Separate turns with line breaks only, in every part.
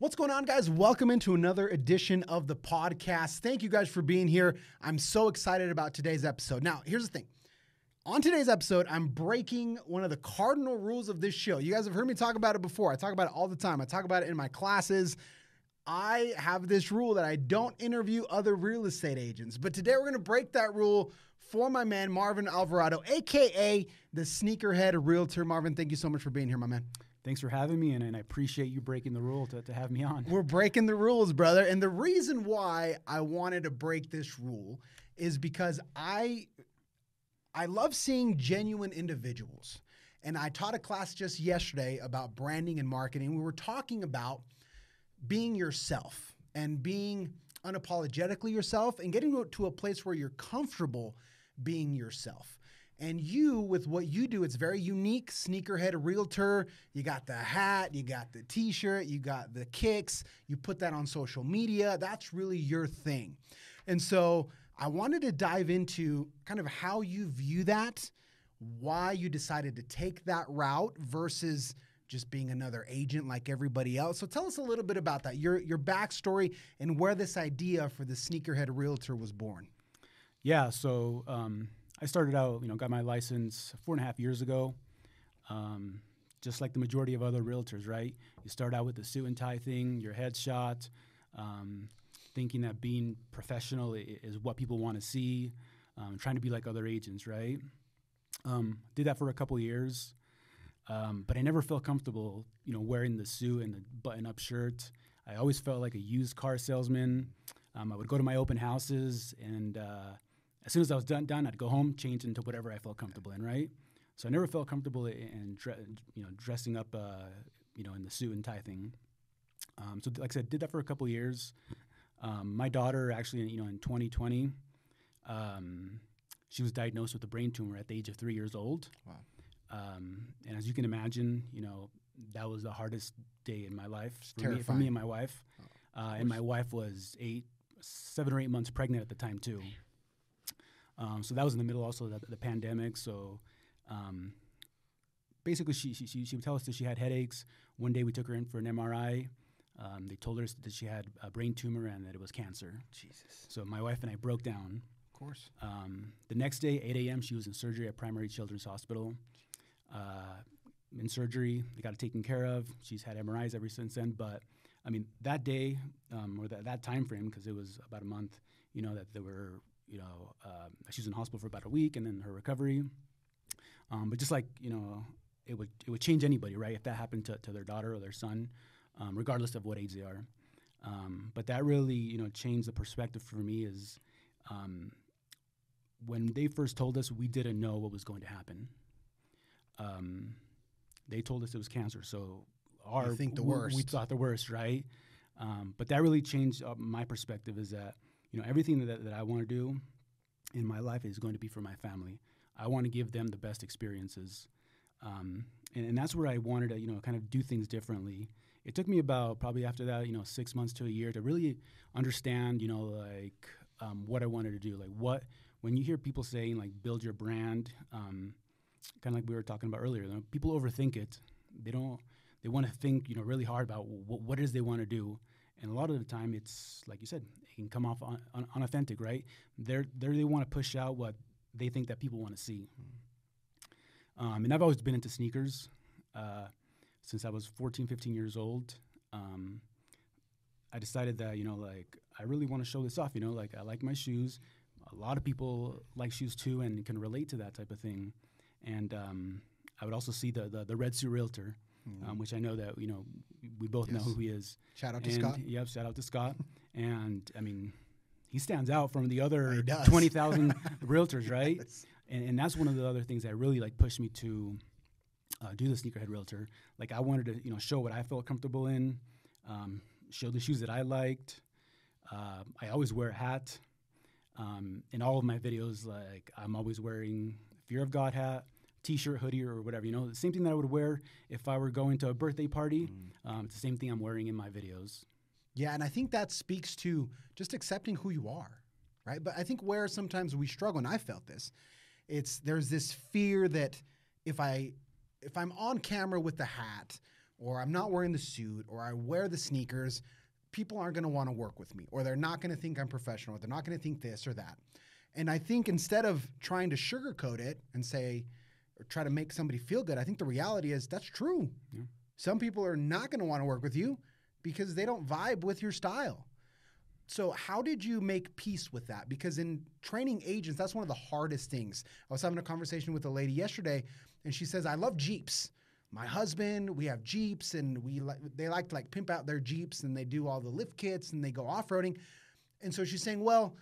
What's going on, guys? Welcome into another edition of the podcast. Thank you guys for being here. I'm so excited about today's episode. Now, here's the thing. On today's episode, I'm breaking one of the cardinal rules of this show. You guys have heard me talk about it before. I talk about it all the time. I talk about it in my classes. I have this rule that I don't interview other real estate agents. But today we're going to break that rule for my man, Marvin Alvarado, AKA the Sneakerhead Realtor. Marvin, thank you so much for being here, my man.
Thanks for having me, and, and I appreciate you breaking the rule to, to have me on.
We're breaking the rules, brother. And the reason why I wanted to break this rule is because I I love seeing genuine individuals. And I taught a class just yesterday about branding and marketing. We were talking about being yourself and being unapologetically yourself and getting to a place where you're comfortable being yourself. And you, with what you do, it's very unique. Sneakerhead realtor. You got the hat, you got the t shirt, you got the kicks. You put that on social media. That's really your thing. And so I wanted to dive into kind of how you view that, why you decided to take that route versus just being another agent like everybody else. So tell us a little bit about that, your your backstory, and where this idea for the sneakerhead realtor was born.
Yeah, so um, I started out, you know, got my license four and a half years ago. Um, just like the majority of other realtors, right? You start out with the suit and tie thing, your headshot, um, thinking that being professional is what people want to see, um, trying to be like other agents, right? Um, did that for a couple years, um, but I never felt comfortable, you know, wearing the suit and the button-up shirt. I always felt like a used car salesman. Um, I would go to my open houses and uh, as soon as I was done, done, I'd go home, change into whatever I felt comfortable in, right? So I never felt comfortable in, dre- you know, dressing up, uh, you know, in the suit and tie thing. Um, so, like I said, did that for a couple years. Um, my daughter, actually, you know, in 2020, um, she was diagnosed with a brain tumor at the age of three years old. Wow. Um, and as you can imagine, you know, that was the hardest day in my life for me, for me, and my wife. Oh, uh, and my wife was eight, seven or eight months pregnant at the time too. Um, so that was in the middle also of the, the pandemic. So um, basically, she, she, she, would tell us that she had headaches. One day we took her in for an MRI. Um, they told her that she had a brain tumor and that it was cancer.
Jesus.
So my wife and I broke down.
Of course.
Um, the next day, 8 a.m., she was in surgery at Primary Children's Hospital. Uh, in surgery, they got it taken care of. She's had MRIs ever since then. But I mean, that day um, or that, that time frame, because it was about a month, you know, that there were you know, um, she was in hospital for about a week and then her recovery. Um, but just like, you know, it would, it would change anybody, right? If that happened to, to their daughter or their son, um, regardless of what age they are. Um, but that really, you know, changed the perspective for me is um, when they first told us, we didn't know what was going to happen. Um, they told us it was cancer. So our,
you think the worst.
We, we thought the worst, right? but that really changed uh, my perspective is that – you know, everything that, that I want to do in my life is going to be for my family. I want to give them the best experiences. Um, and, and, that's where I wanted to, you know, kind of do things differently. It took me about probably after that, you know, six months to a year to really understand, you know, like um, what I wanted to do. Like what, when you hear people saying like build your brand, um, kind of like we were talking about earlier, you know, people overthink it. They don't, they want to think, you know, really hard about w- what it is they want to do. And a lot of the time, it's like you said, can come off un- un- unauthentic, right? They're, they're, they want to push out what they think that people want to see. Um, and I've always been into sneakers uh, since I was 14, 15 years old. Um, I decided that, you know, like, I really want to show this off, you know, like, I like my shoes. A lot of people like shoes too and can relate to that type of thing. And um, I would also see the, the, the Red Suit Realtor mm. um, which I know that you know we both yes. know who he is.
Shout out to and, Scott.
Yep, shout out to Scott. and I mean, he stands out from the other twenty thousand realtors, right? Yes. And, and that's one of the other things that really like pushed me to uh, do the sneakerhead realtor. Like I wanted to you know show what I felt comfortable in, um, show the shoes that I liked. Uh, I always wear a hat. Um, in all of my videos, like I'm always wearing Fear of God hat, t-shirt, hoodie, or whatever. You know, the same thing that I would wear if I were going to a birthday party. Mm. Um, it's the same thing I'm wearing in my videos.
Yeah, and I think that speaks to just accepting who you are, right? But I think where sometimes we struggle, and I felt this, it's there's this fear that if I if I'm on camera with the hat or I'm not wearing the suit, or I wear the sneakers, people aren't going to want to work with me, or they're not going to think I'm professional, or they're not going to think this or that. And I think instead of trying to sugarcoat it and say, or try to make somebody feel good, I think the reality is that's true.
Yeah.
Some people are not going to want to work with you because they don't vibe with your style. So, how did you make peace with that? Because in training agents, that's one of the hardest things. I was having a conversation with a lady yesterday, and she says, "I love Jeeps. My husband, we have Jeeps, and we li- they like to like pimp out their Jeeps, and they do all the lift kits, and they go off roading." And so she's saying, "Well,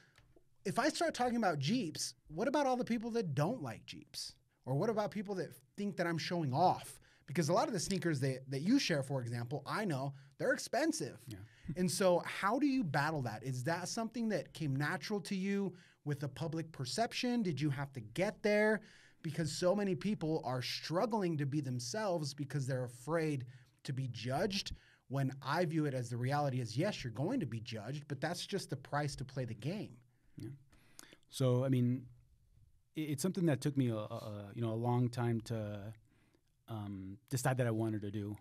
if I start talking about Jeeps, what about all the people that don't like Jeeps? Or what about people that think that I'm showing off? Because a lot of the sneakers that, that you share, for example, I know they're expensive.
Yeah.
and so, how do you battle that? Is that something that came natural to you with the public perception? Did you have to get there? Because so many people are struggling to be themselves because they're afraid to be judged. When I view it as the reality is, yes, you're going to be judged, but that's just the price to play the game.
So I mean, it's something that took me a, a you know a long time to um, decide that I wanted to do.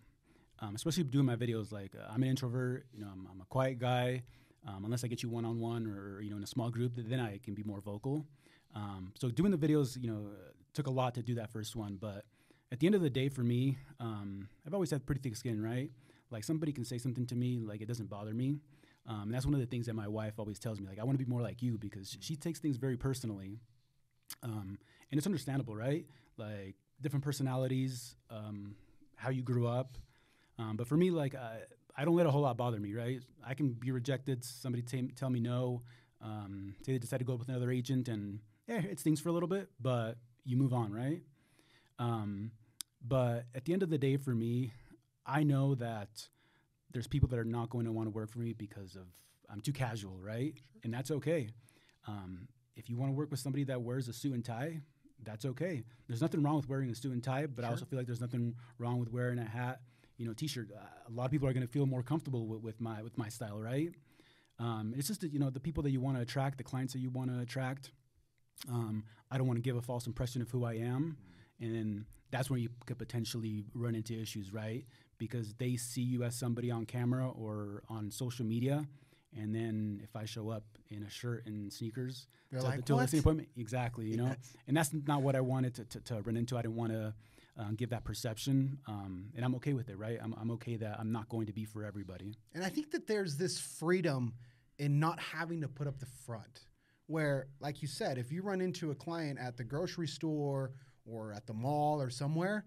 Um, especially doing my videos, like uh, I'm an introvert. You know, I'm, I'm a quiet guy. Um, unless I get you one on one or you know in a small group, then I can be more vocal. Um, so doing the videos, you know, took a lot to do that first one. But at the end of the day, for me, um, I've always had pretty thick skin, right? Like somebody can say something to me, like it doesn't bother me. Um, and that's one of the things that my wife always tells me. Like, I want to be more like you because she takes things very personally. Um, and it's understandable, right? Like, different personalities, um, how you grew up. Um, but for me, like, I, I don't let a whole lot bother me, right? I can be rejected, somebody t- tell me no, um, say they decide to go with another agent, and yeah, it stings for a little bit, but you move on, right? Um, but at the end of the day, for me, I know that there's people that are not going to want to work for me because of I'm too casual, right? And that's okay. Um, if you want to work with somebody that wears a suit and tie, that's okay. There's nothing wrong with wearing a suit and tie, but I also feel like there's nothing wrong with wearing a hat, you know, t-shirt. Uh, a lot of people are going to feel more comfortable with, with my with my style, right? Um, it's just that, you know the people that you want to attract, the clients that you want to attract. Um, I don't want to give a false impression of who I am, and then that's where you could potentially run into issues, right? Because they see you as somebody on camera or on social media, and then if I show up in a shirt and sneakers
They're
to,
like,
to a
"What?"
listing appointment, exactly, you know,
Yes.
and that's not what I wanted to, to, to run into. I didn't want to uh, give that perception, um, and I'm okay with it, right? I'm, I'm okay that I'm not going to be for everybody.
And I think that there's this freedom in not having to put up the front. Where, like you said, if you run into a client at the grocery store or at the mall or somewhere,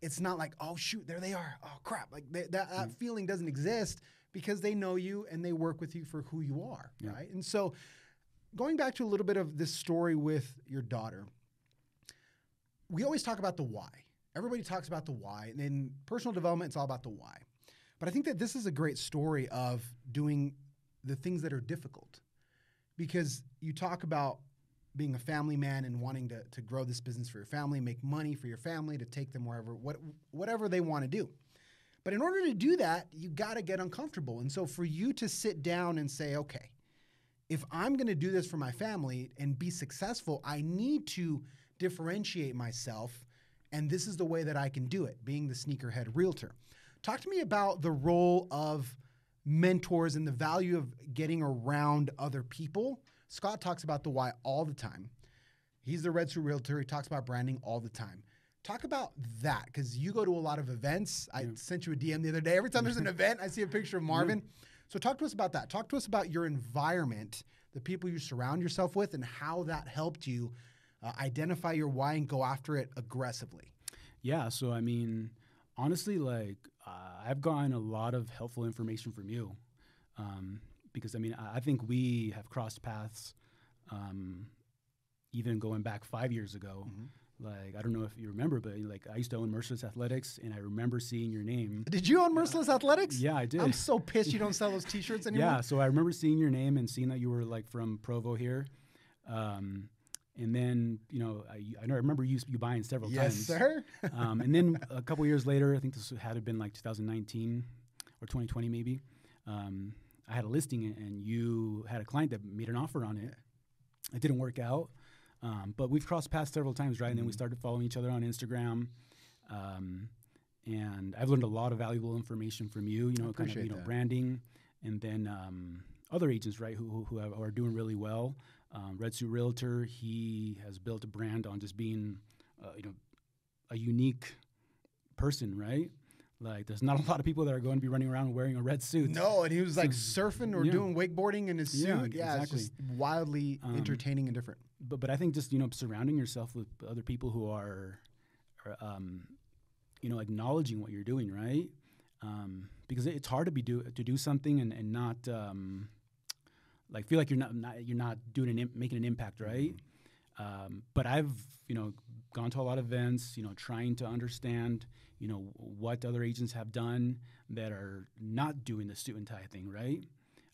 it's not like, oh shoot, there they are. Oh crap! Like they, that, that feeling doesn't exist because they know you and they work with you for who you are,
Yeah.
right? And so, going back to a little bit of this story with your daughter, we always talk about the why. Everybody talks about the why, and in personal development, it's all about the why. But I think that this is a great story of doing the things that are difficult because you talk about being a family man and wanting to, to grow this business for your family, make money for your family, to take them wherever, what, whatever they want to do. But in order to do that, you got to get uncomfortable. And so for you to sit down and say, okay, if I'm going to do this for my family and be successful, I need to differentiate myself. And this is the way that I can do it, being the sneakerhead realtor. Talk to me about the role of mentors and the value of getting around other people. Scott talks about the why all the time. He's the Red Suit Realtor. He talks about branding all the time. Talk about that because you go to a lot of events. I sent you a DM the other day. Every time there's an event, I see a picture of Marvin. So talk to us about that. Talk to us about your environment, the people you surround yourself with, and how that helped you uh, identify your why and go after it aggressively.
Yeah, so I mean, honestly, like uh, I've gotten a lot of helpful information from you, um, because I mean, I, I think we have crossed paths, um, even going back five years ago. Like I don't know if you remember, but like I used to own Merciless Athletics, and I remember seeing your name.
Did you own Merciless Athletics?
Yeah, I did.
I'm so pissed you don't sell those T-shirts anymore.
Yeah, so I remember seeing your name and seeing that you were like from Provo here. Um, and then, you know, I, I know I remember you, you buying several
Yes,
times.
sir.
um, and then a couple years later, I think this had to been like 2019 or 2020 maybe. Um, I had a listing and- you had a client that made an offer on it. It didn't work out, um, but we've crossed paths several times, right? And then we started following each other on Instagram. Um, and I've learned a lot of valuable information from you. You know, kind of you know
that.
branding, and then um, other agents, right, who who, have, who are doing really well. Um, Red Suit Realtor, he has built a brand on just being, uh, you know, a unique person, right? Like, there's not a lot of people that are going to be running around wearing a red suit.
No, and he was like surfing or
yeah.
doing wakeboarding in his suit.
Yeah,
Yeah,
exactly.
it's just wildly
Um,
entertaining and different.
but but I think just you know surrounding yourself with other people who are, are um, you know, acknowledging what you're doing, right? Um, because it's hard to be do to do something and and not um, like feel like you're not, not you're not doing an Im- making an impact, right? Um, but I've you know gone to a lot of events, you know, trying to understand you know what other agents have done that are not doing the suit and tie thing, right?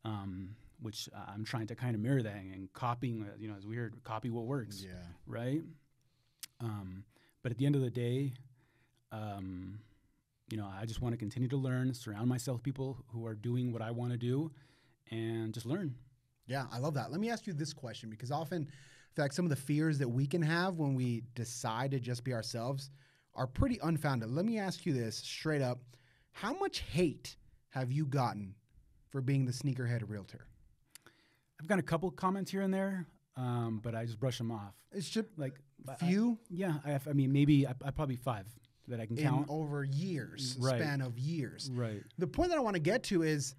Um, which I'm trying to kind of mirror that and copying, uh, you know, as we heard, copy what works,
Yeah.
right? Um, but at the end of the day, um, you know, I just want to continue to learn, surround myself with people who are doing what I want to do, and just learn.
Yeah, I love that. Let me ask you this question because often, in fact, some of the fears that we can have when we decide to just be ourselves are pretty unfounded. Let me ask you this straight up. How much hate have you gotten for being the sneakerhead realtor?
I've got a couple comments here and there, um, but I just brush them off.
It's just
Like I- I-
few
yeah, I, have, I mean, maybe I, I probably five that I can
in
count.
over years,
Right.
span of years.
Right.
The point that I want to get to is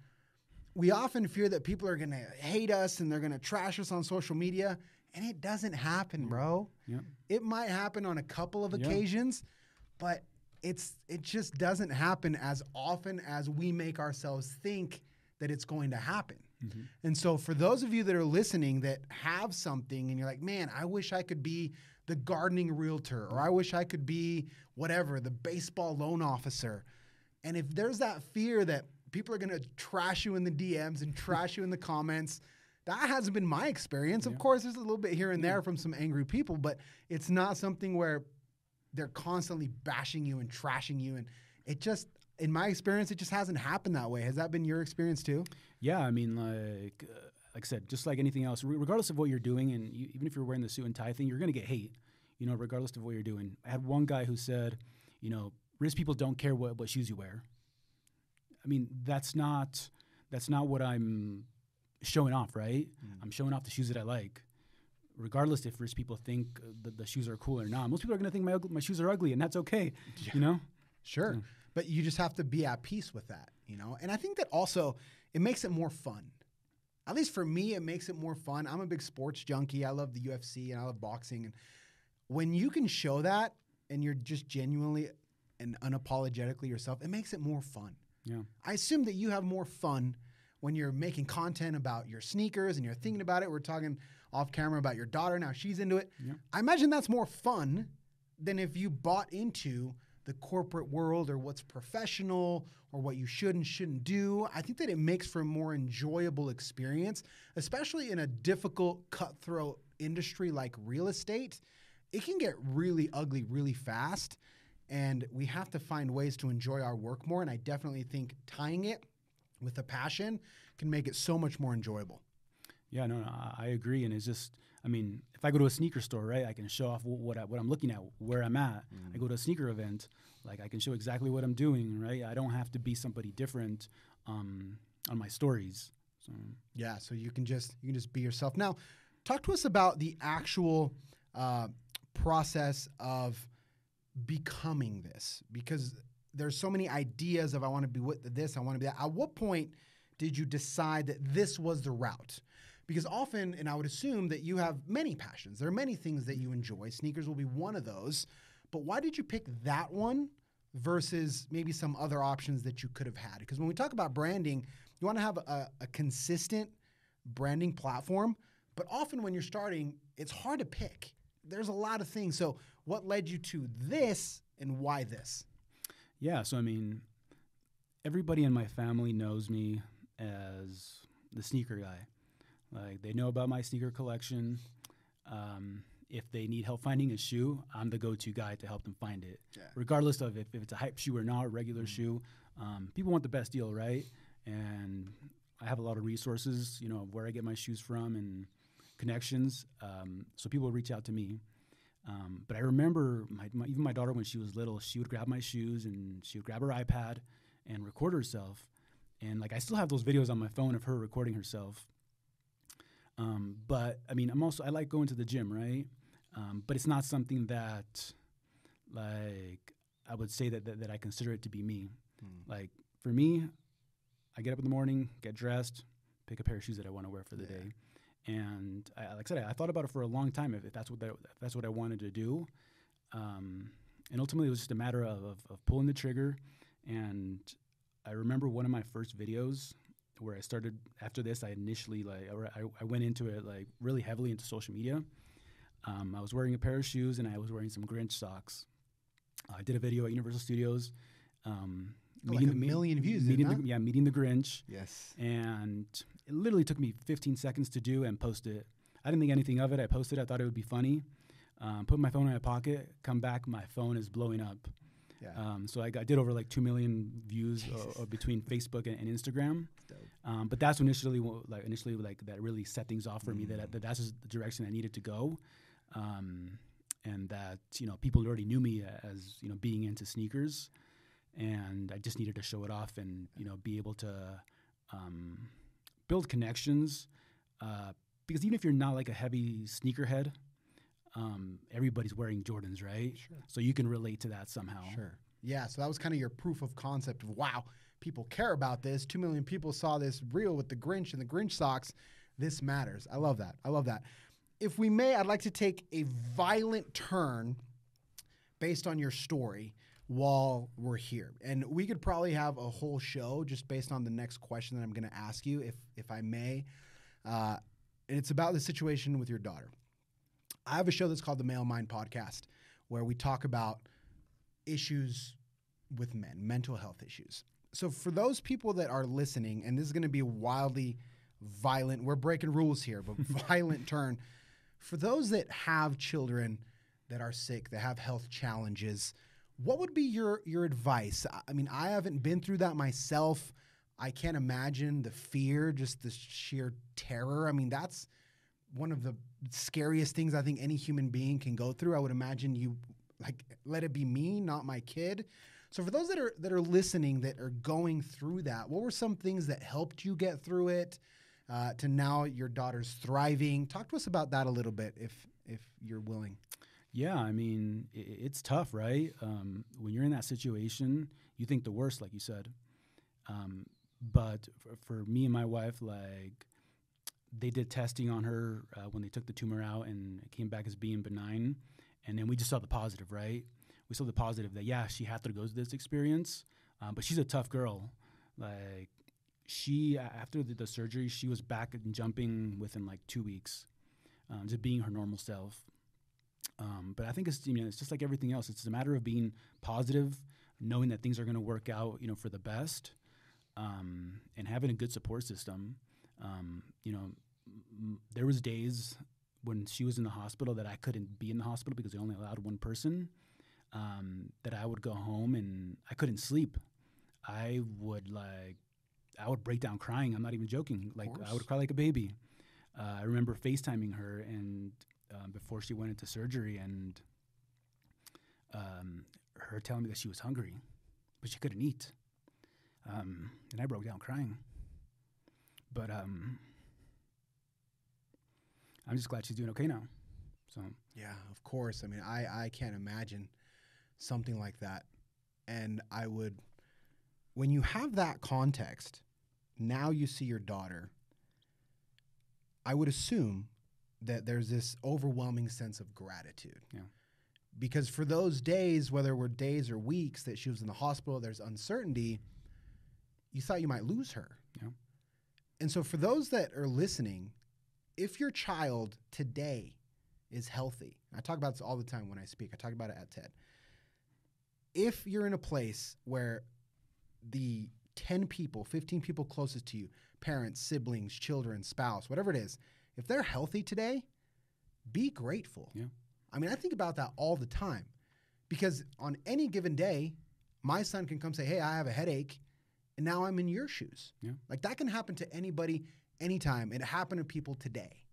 we often fear that people are going to hate us and they're going to trash us on social media, and it doesn't happen, mm. bro.
Yeah.
It might happen on a couple of
Yeah.
occasions, but it's it just doesn't happen as often as we make ourselves think that it's going to happen. Mm-hmm. And so for those of you that are listening that have something and you're like, "Man, I wish I could be the gardening realtor or I wish I could be whatever, the baseball loan officer." And if there's that fear that people are going to trash you in the DMs and trash you in the comments, that hasn't been my experience. Of course, there's a little bit here and there from some angry people, but it's not something where they're constantly bashing you and trashing you. And it just, in my experience, it just hasn't happened that way. Has that been your experience too?
Yeah, I mean, like, uh, like I said, just like anything else, re- regardless of what you're doing, and you, even if you're wearing the suit and tie thing, you're going to get hate. You know, regardless of what you're doing. I had one guy who said, you know, rich people don't care what, what shoes you wear. I mean, that's not that's not what I'm showing off, right? I'm showing off the shoes that I like, regardless if rich people think uh, the, the shoes are cool or not. Most people are going to think my my shoes are ugly, and that's okay. You know.
Sure. But you just have to be at peace with that, you know? And I think that also it makes it more fun. At least for me, it makes it more fun. I'm a big sports junkie. I love the UFC and I love boxing. And when you can show that and you're just genuinely and unapologetically yourself, it makes it more fun.
Yeah.
I assume that you have more fun when you're making content about your sneakers and you're thinking about it. We're talking off camera about your daughter now; she's into it.
Yeah.
I imagine that's more fun than if you bought into the corporate world or what's professional or what you should and shouldn't do. I think that it makes for a more enjoyable experience, especially in a difficult, cutthroat industry like real estate. It can get really ugly really fast and we have to find ways to enjoy our work more. And I definitely think tying it with a passion can make it so much more enjoyable.
Yeah, no, no, I- agree, and it's just, I mean, if I go to a sneaker store, right, I can show off what I, what I'm looking at, where I'm at. I go to a sneaker event, like I can show exactly what I'm doing, right? I don't have to be somebody different um, on my stories. So,
Yeah, so you can just you can just be yourself. Now, talk to us about the actual uh, process of becoming this, because there's so many ideas of I want to be with this, I want to be that. At what point did you decide that this was the route? Because often, and I would assume that you have many passions. There are many things that you enjoy. Sneakers will be one of those. But why did you pick that one versus maybe some other options that you could have had? Because when we talk about branding, you want to have a, a consistent branding platform. But often when you're starting, it's hard to pick. There's a lot of things. So, what led you to this and why this?
yeah, so I mean, everybody in my family knows me as the sneaker guy. Like they know about my sneaker collection. Um, if they need help finding a shoe, I'm the go-to guy to help them find it,
Yeah.
regardless of if, if it's a hype shoe or not, a regular shoe. Um, people want the best deal, right? And I have a lot of resources, you know, of where I get my shoes from and connections. Um, so people reach out to me. Um, but I remember my, my, even my daughter when she was little, she would grab my shoes and she would grab her iPad and record herself. And like I still have those videos on my phone of her recording herself. Um, but I mean, I'm also I like going to the gym, right? Um, but it's not something that like I would say that, that, that I consider it to be me.
Mm.
Like for me, I get up in the morning, get dressed, pick a pair of shoes that I want to wear for the
Yeah.
day, and I, like I said, I thought about it for a long time if, if that's what that, if that's what I wanted to do. Um, and ultimately, it was just a matter of, of, of pulling the trigger. And I remember one of my first videos where I started after this. I initially like I, I went into it like really heavily into social media. Um, I was wearing a pair of shoes and I was wearing some Grinch socks. I did a video at Universal Studios. Um,
Got like a million views,
Meeting the, yeah, meeting the Grinch
Yes.
and it literally took me 15 seconds to do and post it. I didn't think anything of it. I posted. it. I thought it would be funny. Um, put my phone in my pocket. Come back, my phone is blowing up.
Yeah.
Um, so I, got, did over like two million views uh, between Facebook and, and Instagram. Um, but that's initially like initially like that really set things off for me.
Mm.
That, that that's just the direction I needed to go, um, and that you know people already knew me as you know being into sneakers, and I just needed to show it off and you know be able to um, build connections. Uh, because even if you're not like a heavy sneakerhead, um, everybody's wearing Jordans, right?
Sure.
So you can relate to that somehow.
Sure. Yeah. So that was kind of your proof of concept of wow, people care about this. Two million people saw this reel with the Grinch and the Grinch socks. This matters. I love that. I love that. If we may, I'd like to take a violent turn based on your story while we're here. And we could probably have a whole show just based on the next question that I'm going to ask you, if if I may. Uh, and it's about the situation with your daughter. I have a show that's called the Male Mind Podcast, where we talk about issues with men, mental health issues. So for those people that are listening, and this is going to be wildly violent, we're breaking rules here, but violent turn. For those that have children that are sick, that have health challenges, what would be your your advice? I- mean, I haven't been through that myself. I can't imagine the fear, just the sheer terror. I mean, that's one of the scariest things I think any human being can go through. I would imagine you like let it be me, not my kid. So for those that are that are listening that are going through that, what were some things that helped you get through it? Uh, to now your daughter's thriving. Talk to us about that a little bit, if if you're willing.
Yeah, I mean, it's tough, right? Um, when you're in that situation, you think the worst, like you said. Um, but for, for me and my wife, like, they did testing on her uh, when they took the tumor out, and it came back as being benign. And then we just saw the positive, right? We saw the positive that yeah, she had to go through this experience, um, but she's a tough girl. Like, she after the, the surgery, she was back and jumping within like two weeks, um, just being her normal self. Um, but I think it's you know it's just like everything else. It's a matter of being positive, knowing that things are going to work out, you know, for the best, um, and having a good support system. Um, you know, m- there was days when she was in the hospital that I couldn't be in the hospital because they only allowed one person. Um, that I would go home and I couldn't sleep. I would like, I would break down crying. I'm not even joking. Like I would cry like a baby. Uh, I remember FaceTiming her and um, before she went into surgery and um, her telling me that she was hungry, but she couldn't eat. Um, and I broke down crying. But um, I'm just glad she's doing okay now. So
Yeah, of course. I mean, I I can't imagine something like that. And I would when you have that context, now you see your daughter. I would assume that there's this overwhelming sense of gratitude.
Yeah.
Because for those days, whether it were days or weeks that she was in the hospital, there's uncertainty, you thought you might lose her.
Yeah.
And so for those that are listening, if your child today is healthy. I talk about this all the time when I speak. I talk about it at TED. If you're in a place where the 10 people, 15 people closest to you, parents, siblings, children, spouse, whatever it is, if they're healthy today, be grateful.
Yeah.
I mean, I think about that all the time because on any given day, my son can come say, Hey, I have a headache. And now I'm in your shoes.
Yeah.
Like that can happen to anybody anytime. It happened to people today.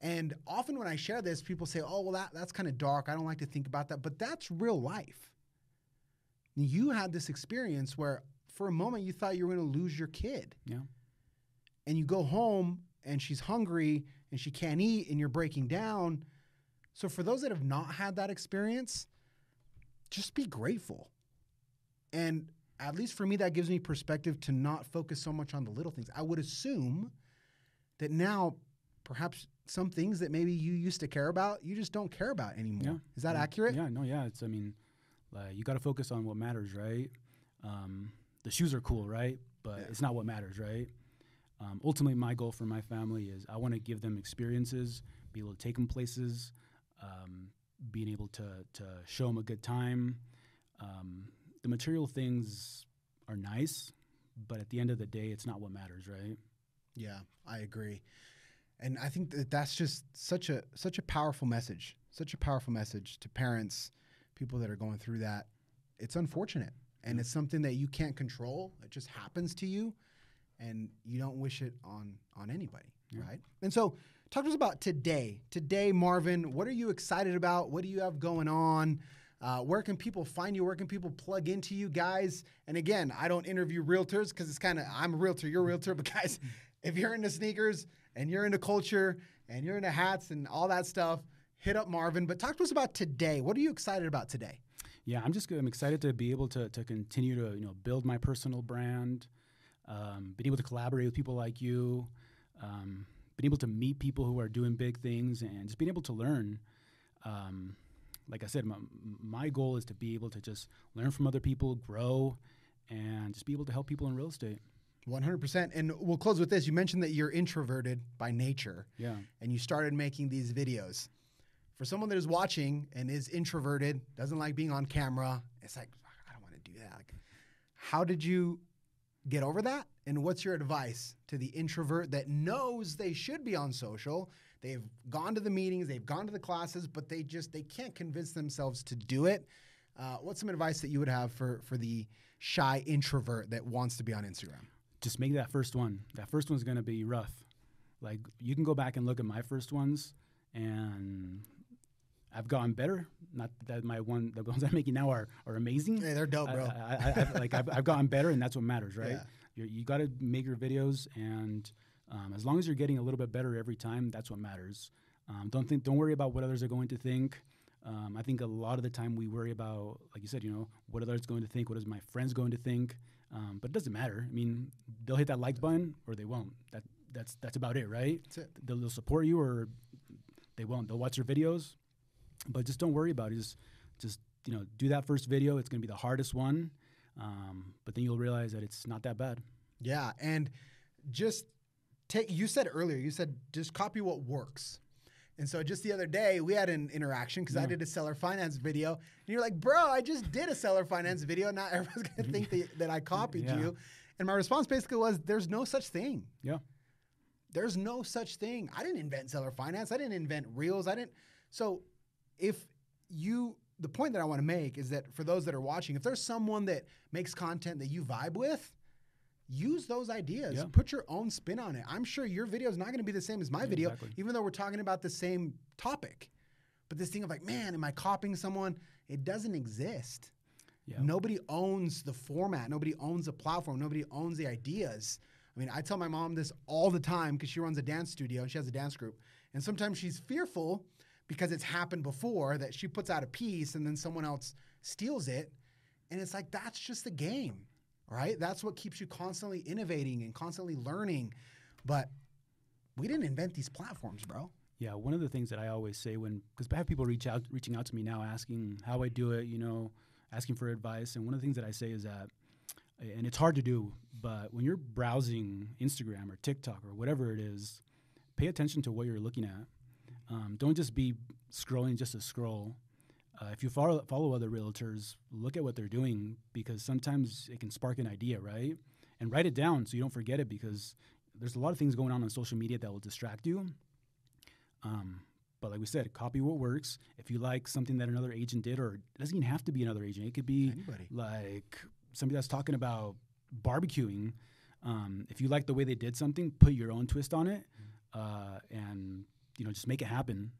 And often when I share this, people say, "Oh, well, that that's kind of dark. I don't like to think about that." But that's real life. You had this experience where, for a moment, you thought you were going to lose your kid.
Yeah.
And you go home, and she's hungry, and she can't eat, and you're breaking down. So, for those that have not had that experience, just be grateful. And at least for me, that gives me perspective to not focus so much on the little things. I would assume that now, perhaps some things that maybe you used to care about, you just don't care about anymore.
Yeah.
Is that
Yeah.
accurate?
Yeah, no, yeah. It's I mean, like you got to focus on what matters, right? Um, the shoes are cool, right? But
Yeah.
it's not what matters, right? Um, ultimately, my goal for my family is I want to give them experiences, be able to take them places, um, being able to to show them a good time. Um, the material things are nice, but at the end of the day, it's not what matters, right?
Yeah, I agree. And I think that that's just such a such a powerful message. Such a powerful message to parents, people that are going through that. It's unfortunate and it's something that you can't control. It just happens to you and you don't wish it on on anybody,
Yeah.
right? And so talk to us about today. Today, Marvin, what are you excited about? What do you have going on? Uh, where can people find you? Where can people plug into you guys? And again, I don't interview realtors because it's kind of I'm a realtor, you're a realtor, but guys, if you're into sneakers and you're into culture and you're into hats and all that stuff, hit up Marvin. But talk to us about today. What are you excited about today?
Yeah, I'm just I'm excited to be able to to continue to you know build my personal brand, um, being able to collaborate with people like you, um, being able to meet people who are doing big things, and just being able to learn. Um, like I said, my, my goal is to be able to just learn from other people, grow, and just be able to help people in real estate.
100%. And we'll close with this. You mentioned that you're introverted by nature
Yeah,
and you started making these videos. For someone that is watching and is introverted, doesn't like being on camera, it's like, I don't want to do that. Like, how did you get over that? And what's your advice to the introvert that knows they should be on social? They've gone to the meetings, they've gone to the classes, but they just they can't convince themselves to do it. Uh, what's some advice that you would have for for the shy introvert that wants to be on Instagram?
just make that first one. That first one's gonna be rough. Like you can go back and look at my first ones, and I've gotten better. Not that my one, the ones I'm making now are are amazing.
Hey, they're dope, bro.
I, I, I've, like I've, I've gotten better, and that's what matters, right?
Yeah.
You're, you got to make your videos, and um, as long as you're getting a little bit better every time, that's what matters. Um, don't think, don't worry about what others are going to think. Um, I think a lot of the time we worry about, like you said, you know, what are others going to think? What is my friends going to think? Um, but it doesn't matter. I mean, they'll hit that like button or they won't. That that's that's about it, right?
That's it.
They'll, they'll support you or they won't. They'll watch your videos, but just don't worry about it. Just just you know, do that first video. It's going to be the hardest one, um, but then you'll realize that it's not that bad.
Yeah, and just take. You said earlier. You said just copy what works. And so just the other day we had an interaction because I did a seller finance video, and you're like, "Bro, I just did a seller finance video. Now everyone's gonna think that, that I copied
Yeah.
you." And my response basically was, "There's no such thing.
Yeah.
There's no such thing. I didn't invent seller finance. I didn't invent reels. I didn't. So if you, the point that I want to make is that for those that are watching, if there's someone that makes content that you vibe with, use those ideas.
Yeah.
Put your own spin on it. I'm sure your video is not going to be the same as my video,
exactly.
even though we're talking about the same topic. But this thing of like, man, am I copying someone? It doesn't exist.
Yeah.
Nobody owns the format. Nobody owns the platform. Nobody owns the ideas. I mean, I tell my mom this all the time because she runs a dance studio and she has a dance group. And sometimes she's fearful because it's happened before that she puts out a piece and then someone else steals it. And it's like, that's just the game, right? That's what keeps you constantly innovating and constantly learning. But we didn't invent these platforms, bro.
Yeah, one of the things that I always say when because I have people reach out reaching out to me now asking how I do it, you know, asking for advice, and one of the things that I say is that, and it's hard to do, but when you're browsing Instagram or TikTok or whatever it is, pay attention to what you're looking at. Um, don't just be scrolling just to scroll. Uh, if you follow follow other realtors, look at what they're doing because sometimes it can spark an idea, right? And write it down so you don't forget it because there's a lot of things going on on social media that will distract you. Um, but like we said, copy what works. If you like something that another agent did, or it doesn't even have to be another agent, it could be
Anybody.
like somebody that's talking about barbecuing. Um, if you like the way they did something, put your own twist on it, uh, and you know, just make it happen.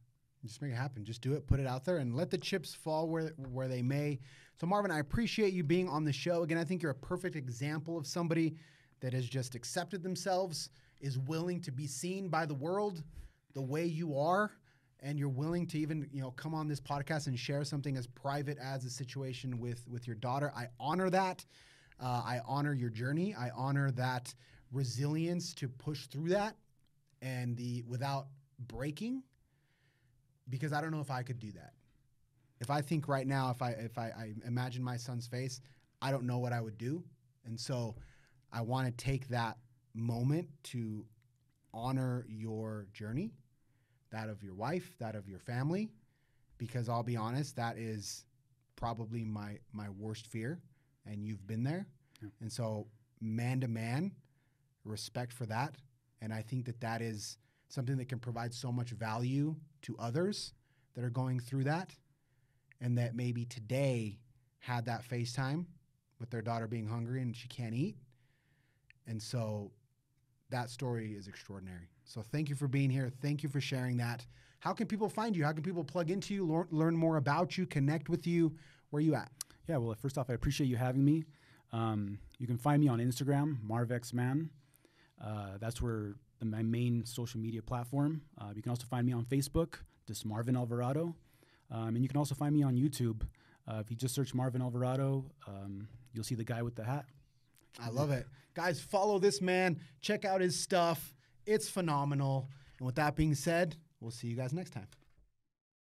Just make it happen. Just do it. Put it out there, and let the chips fall where where they may. So, Marvin, I appreciate you being on the show again. I think you're a perfect example of somebody that has just accepted themselves, is willing to be seen by the world the way you are, and you're willing to even you know come on this podcast and share something as private as the situation with with your daughter. I honor that. Uh, I honor your journey. I honor that resilience to push through that, and the without breaking because I don't know if I could do that. If I think right now, if I if I, I imagine my son's face, I don't know what I would do, and so I want to take that moment to honor your journey, that of your wife, that of your family, because I'll be honest, that is probably my my worst fear, and you've been there,
Yeah.
and so man to man, respect for that, and I think that that is something that can provide so much value to others that are going through that and that maybe today had that FaceTime with their daughter being hungry and she can't eat. And so that story is extraordinary. So thank you for being here. Thank you for sharing that. How can people find you? How can people plug into you, learn, more about you, connect with you? Where are you at?
Yeah, well, first off, I appreciate you having me. Um, you can find me on Instagram, MarvXMan. Uh, that's where the, my main social media platform. Uh, you can also find me on Facebook, just Marvin Alvarado. Um, and you can also find me on YouTube. Uh, if you just search Marvin Alvarado, um, you'll see the guy with the hat.
I love it. Guys, follow this man. Check out his stuff. It's phenomenal. And with that being said, we'll see you guys next time.